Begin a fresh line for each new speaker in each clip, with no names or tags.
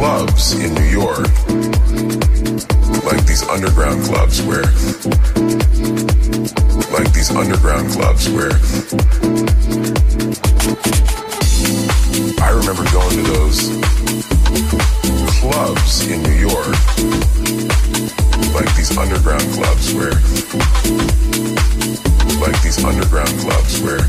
clubs in New York, like these underground clubs where, like these underground clubs where, I remember going to those clubs in New York, like these underground clubs where, like these underground clubs where,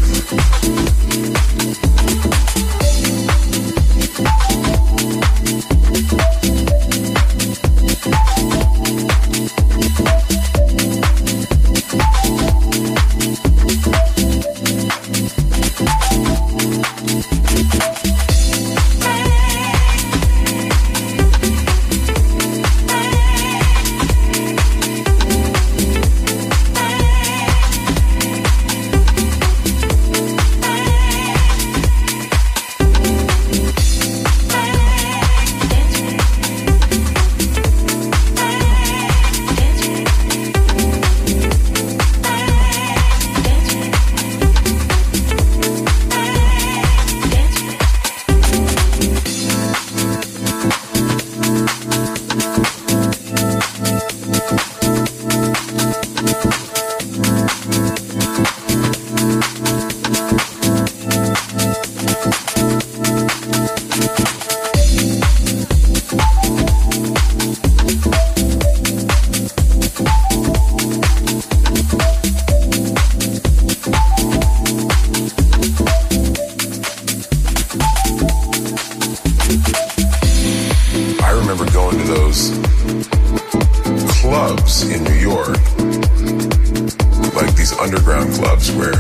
underground clubs where,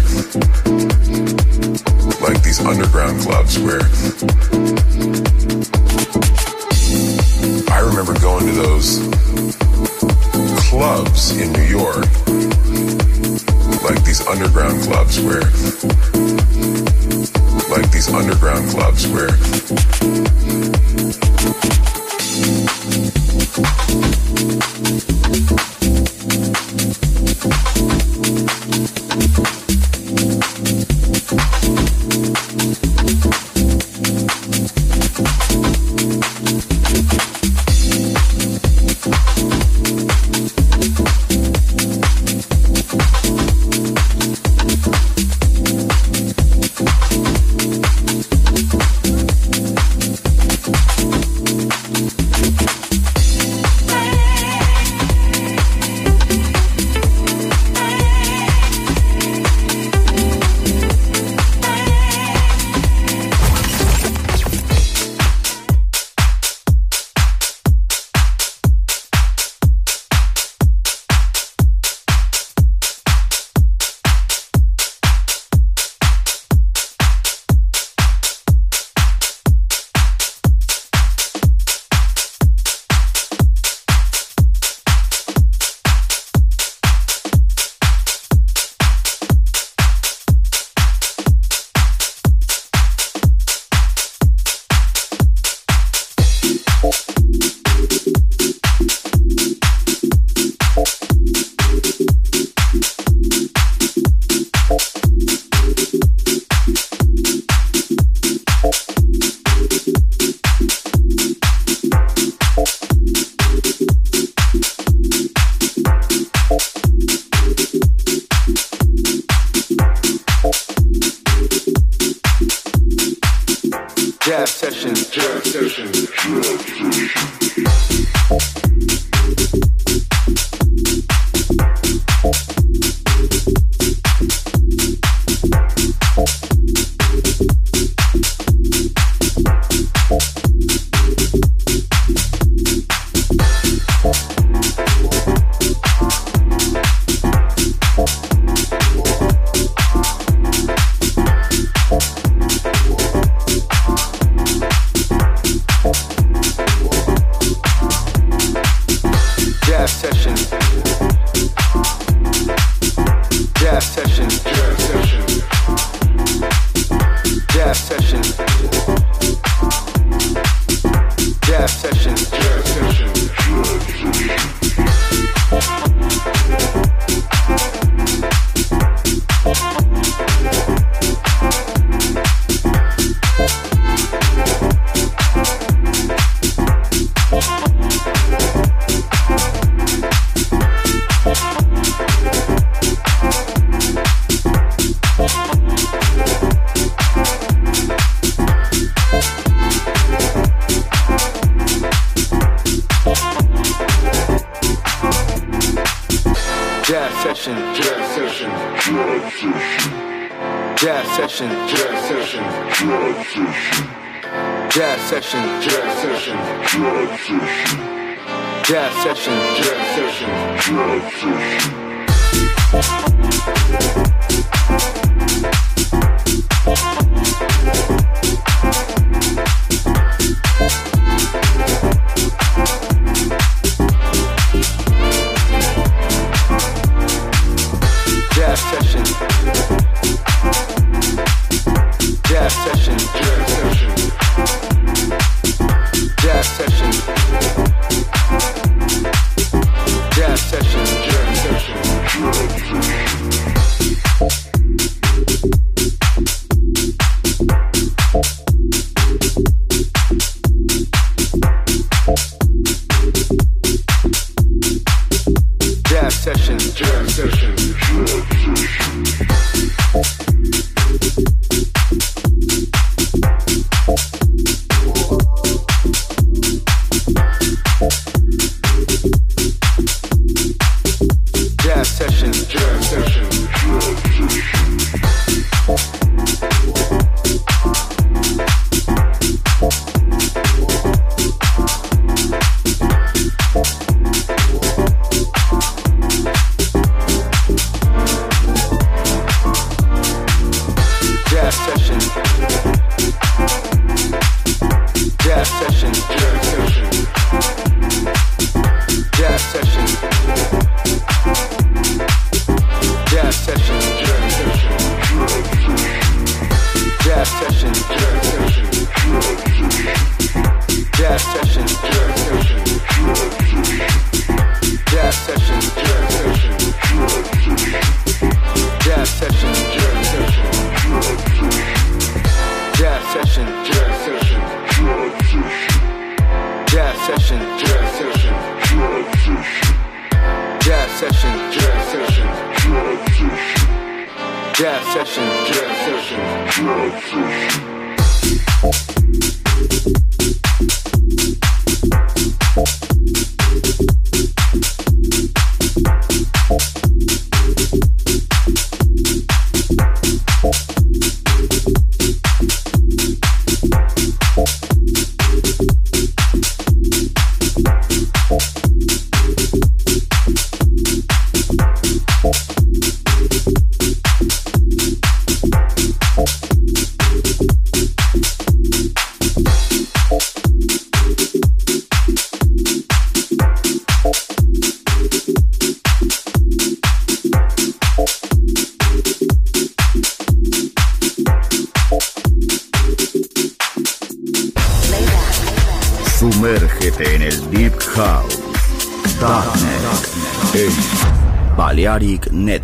like these underground clubs where, I remember going to those clubs in New York, like these underground clubs where, like these underground clubs where,
session. Jam session. Jam session. Jazz session. Jazz session. Jazz session. Jazz session. Obsession.
net.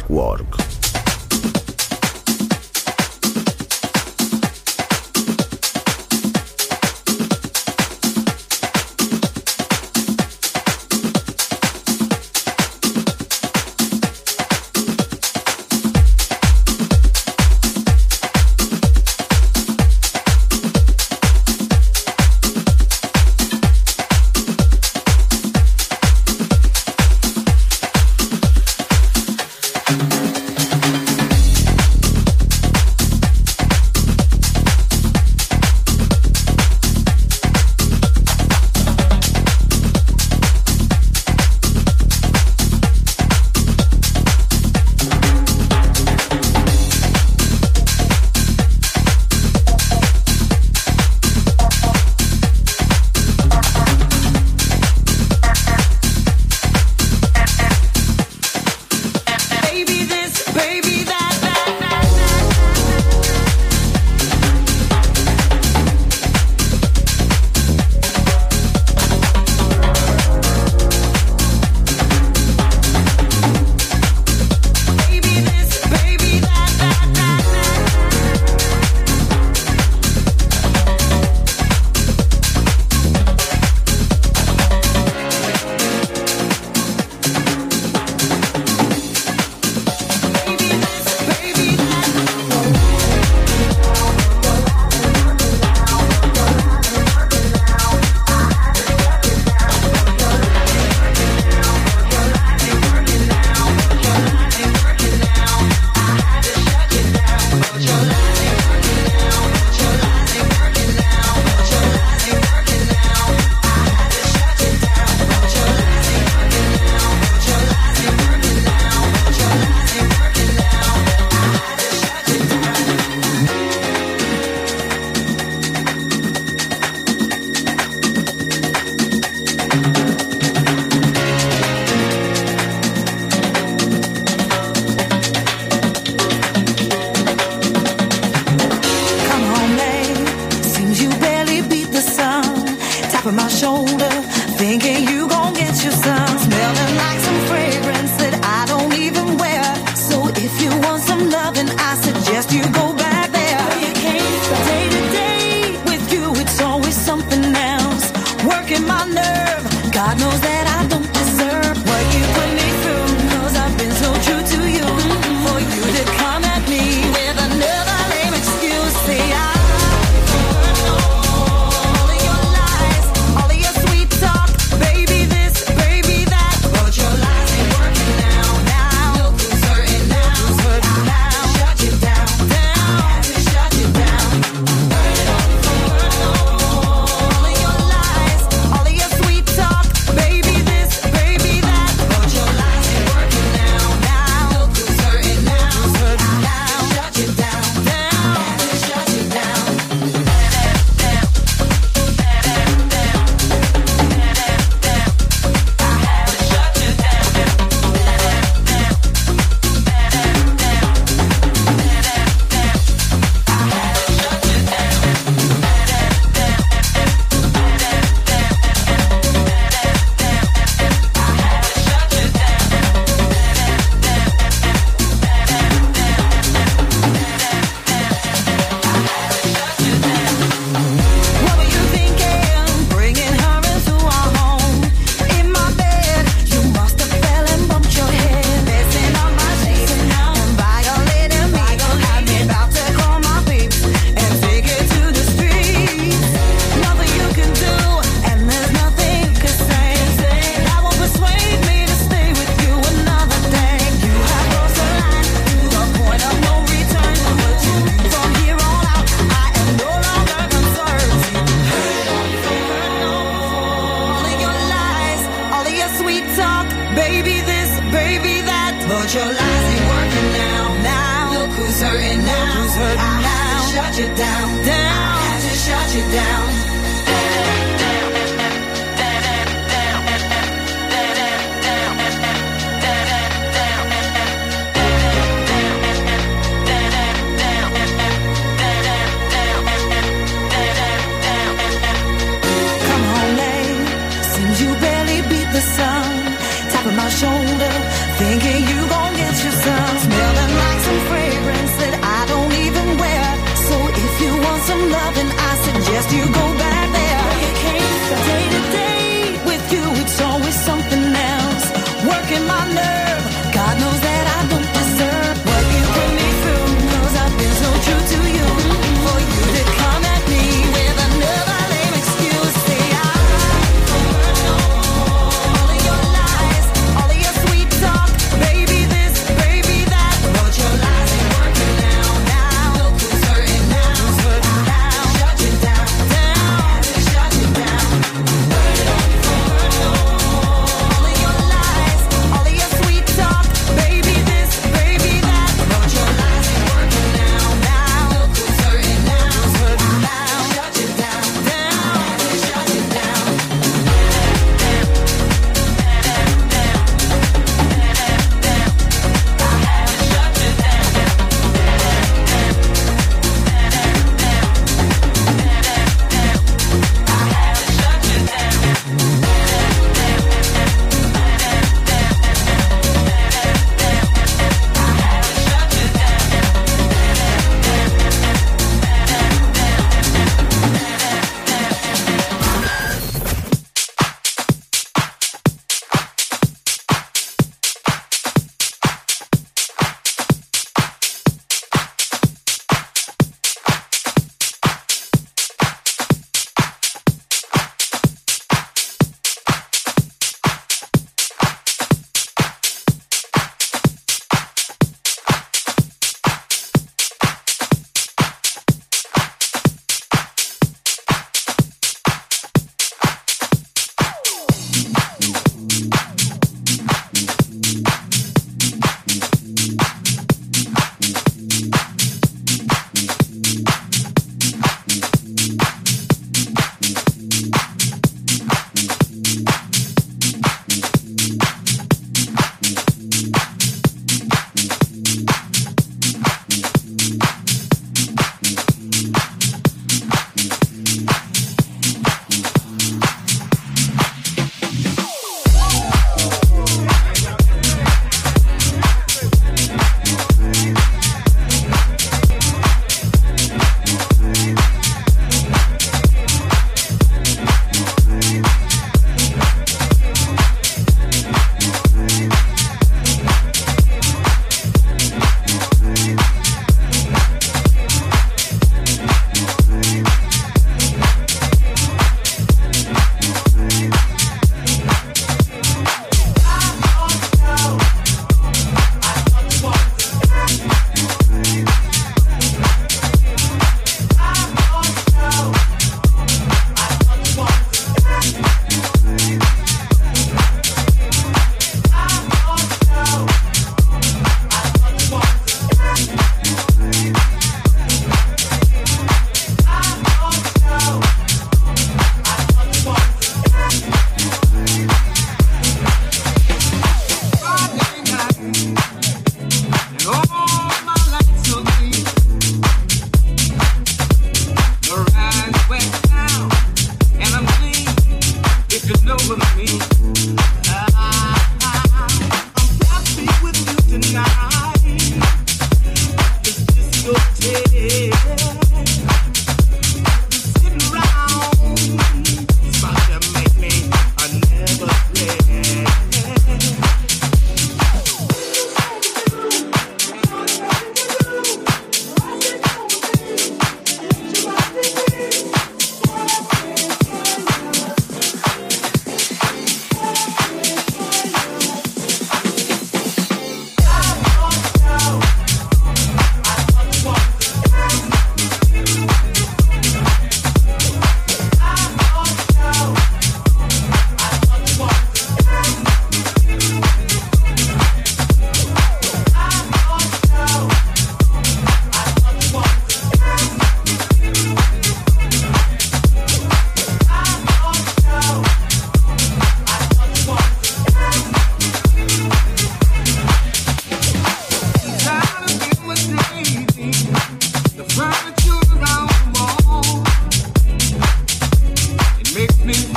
me.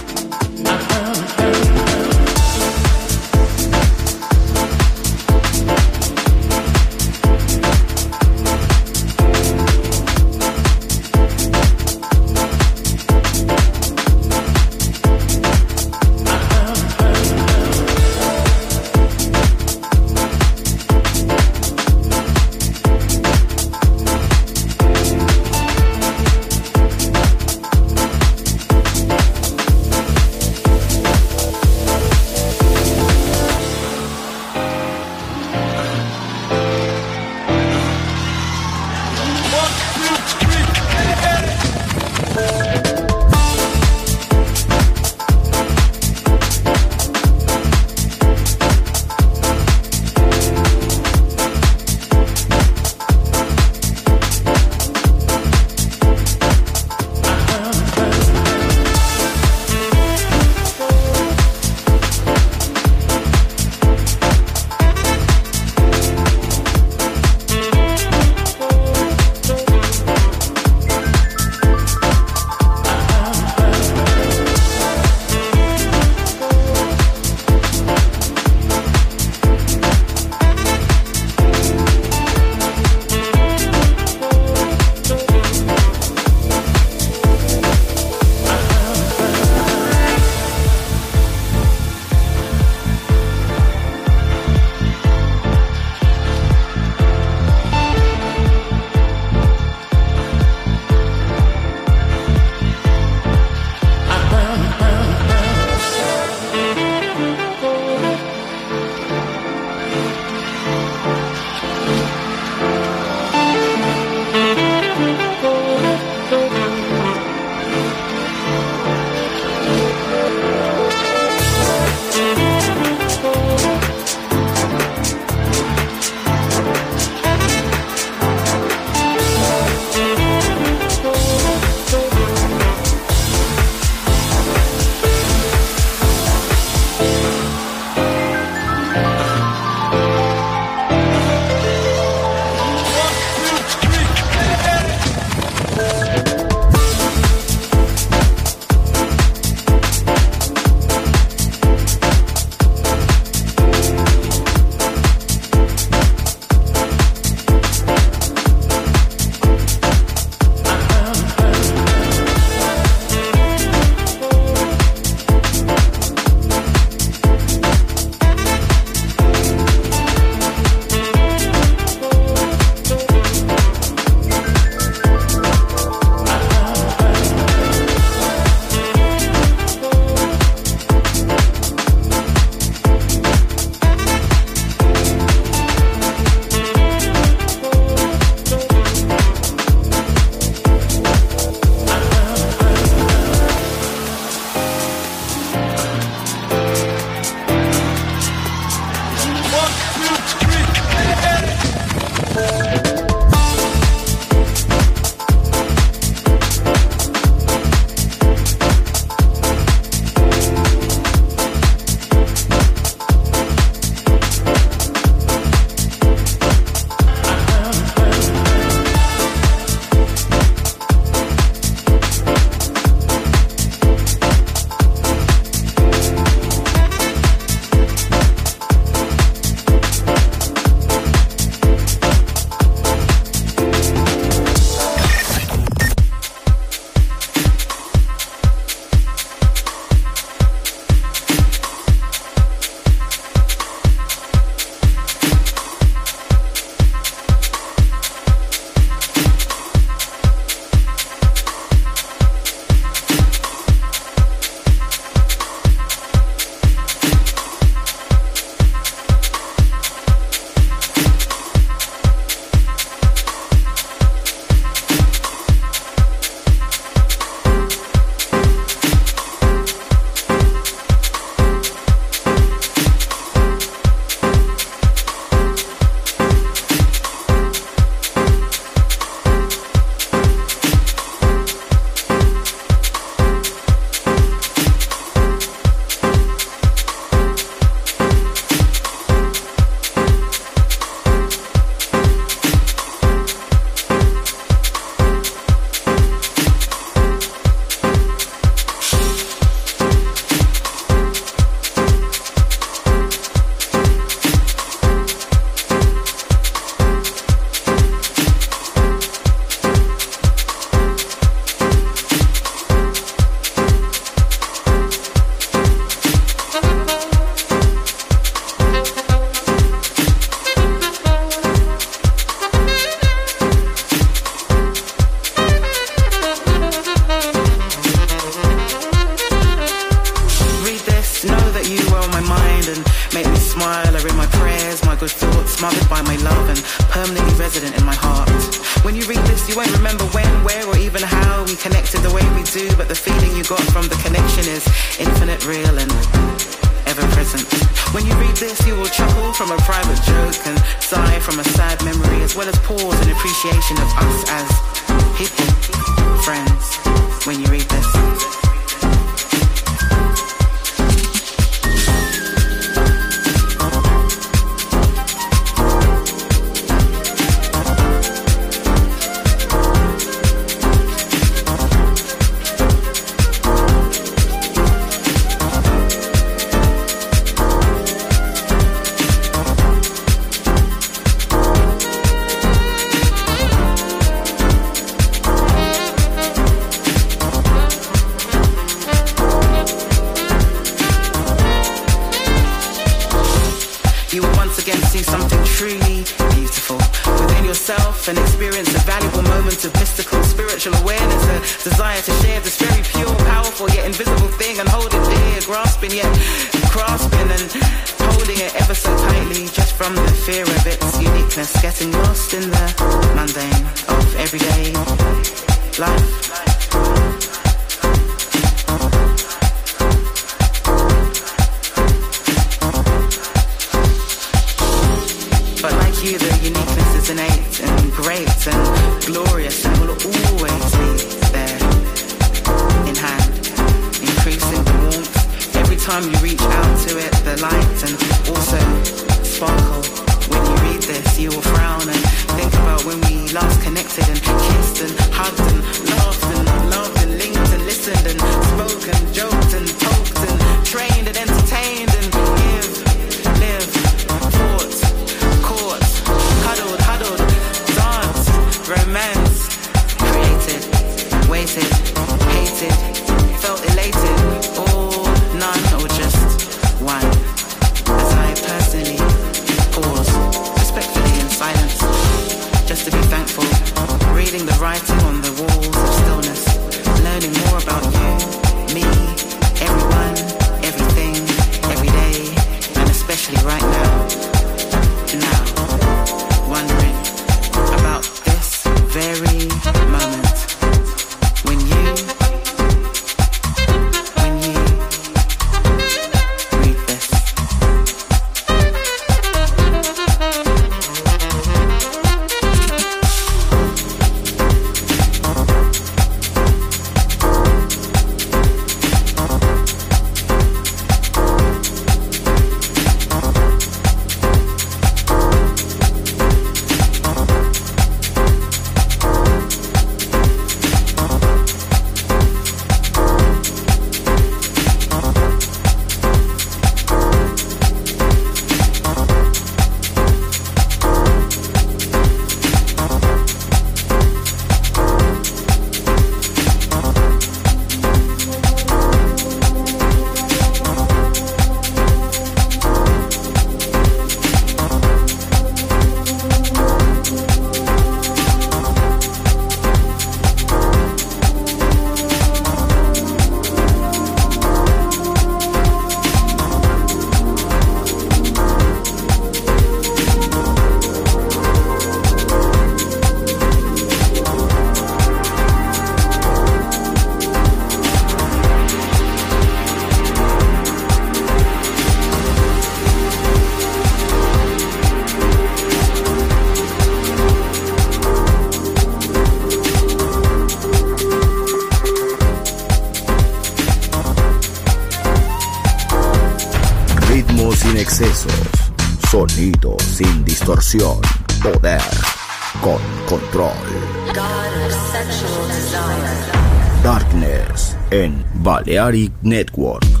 Balearic Network.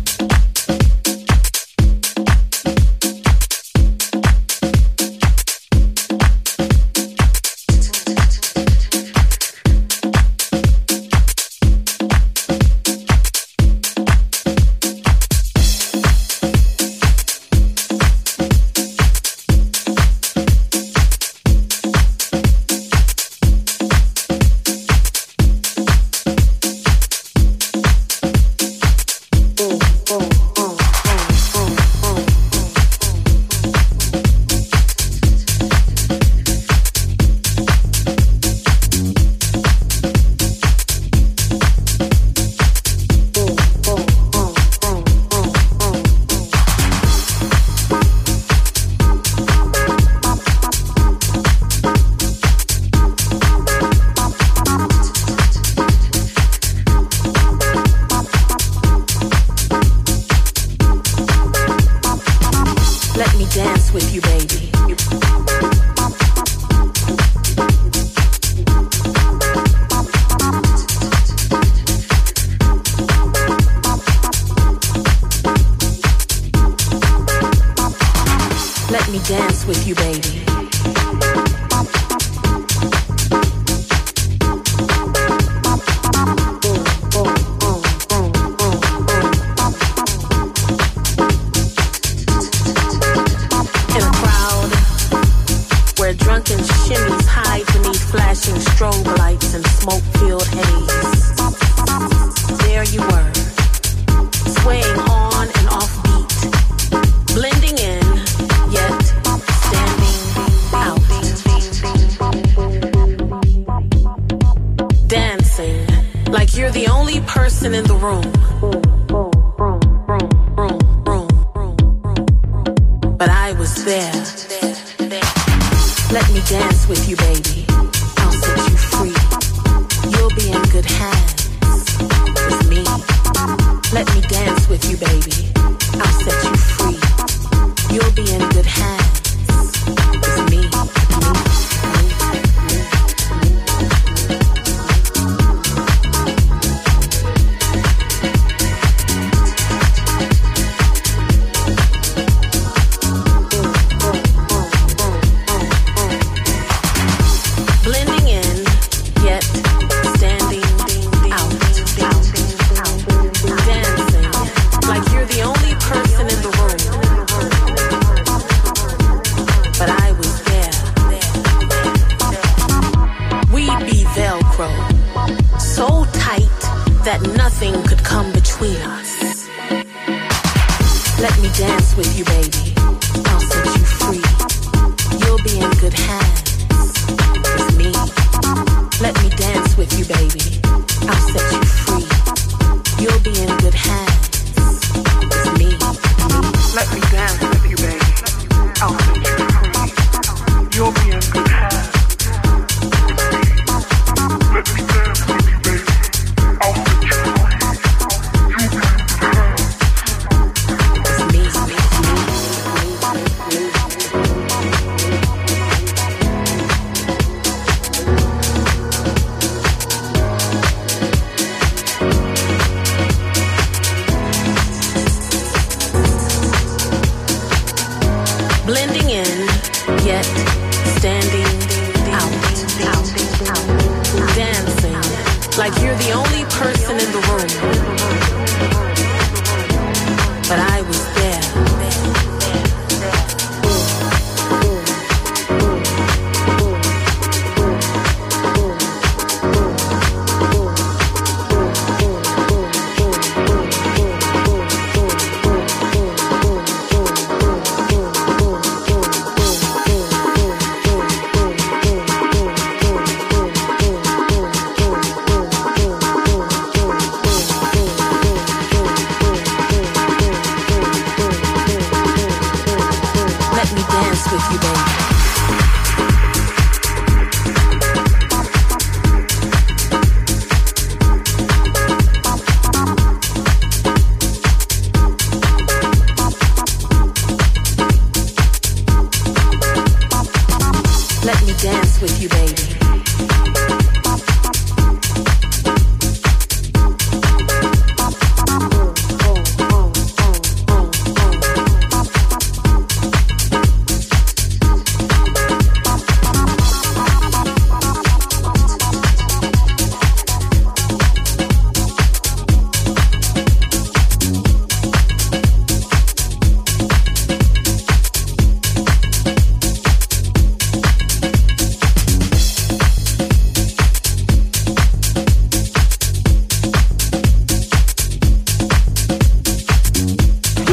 The only person in the room.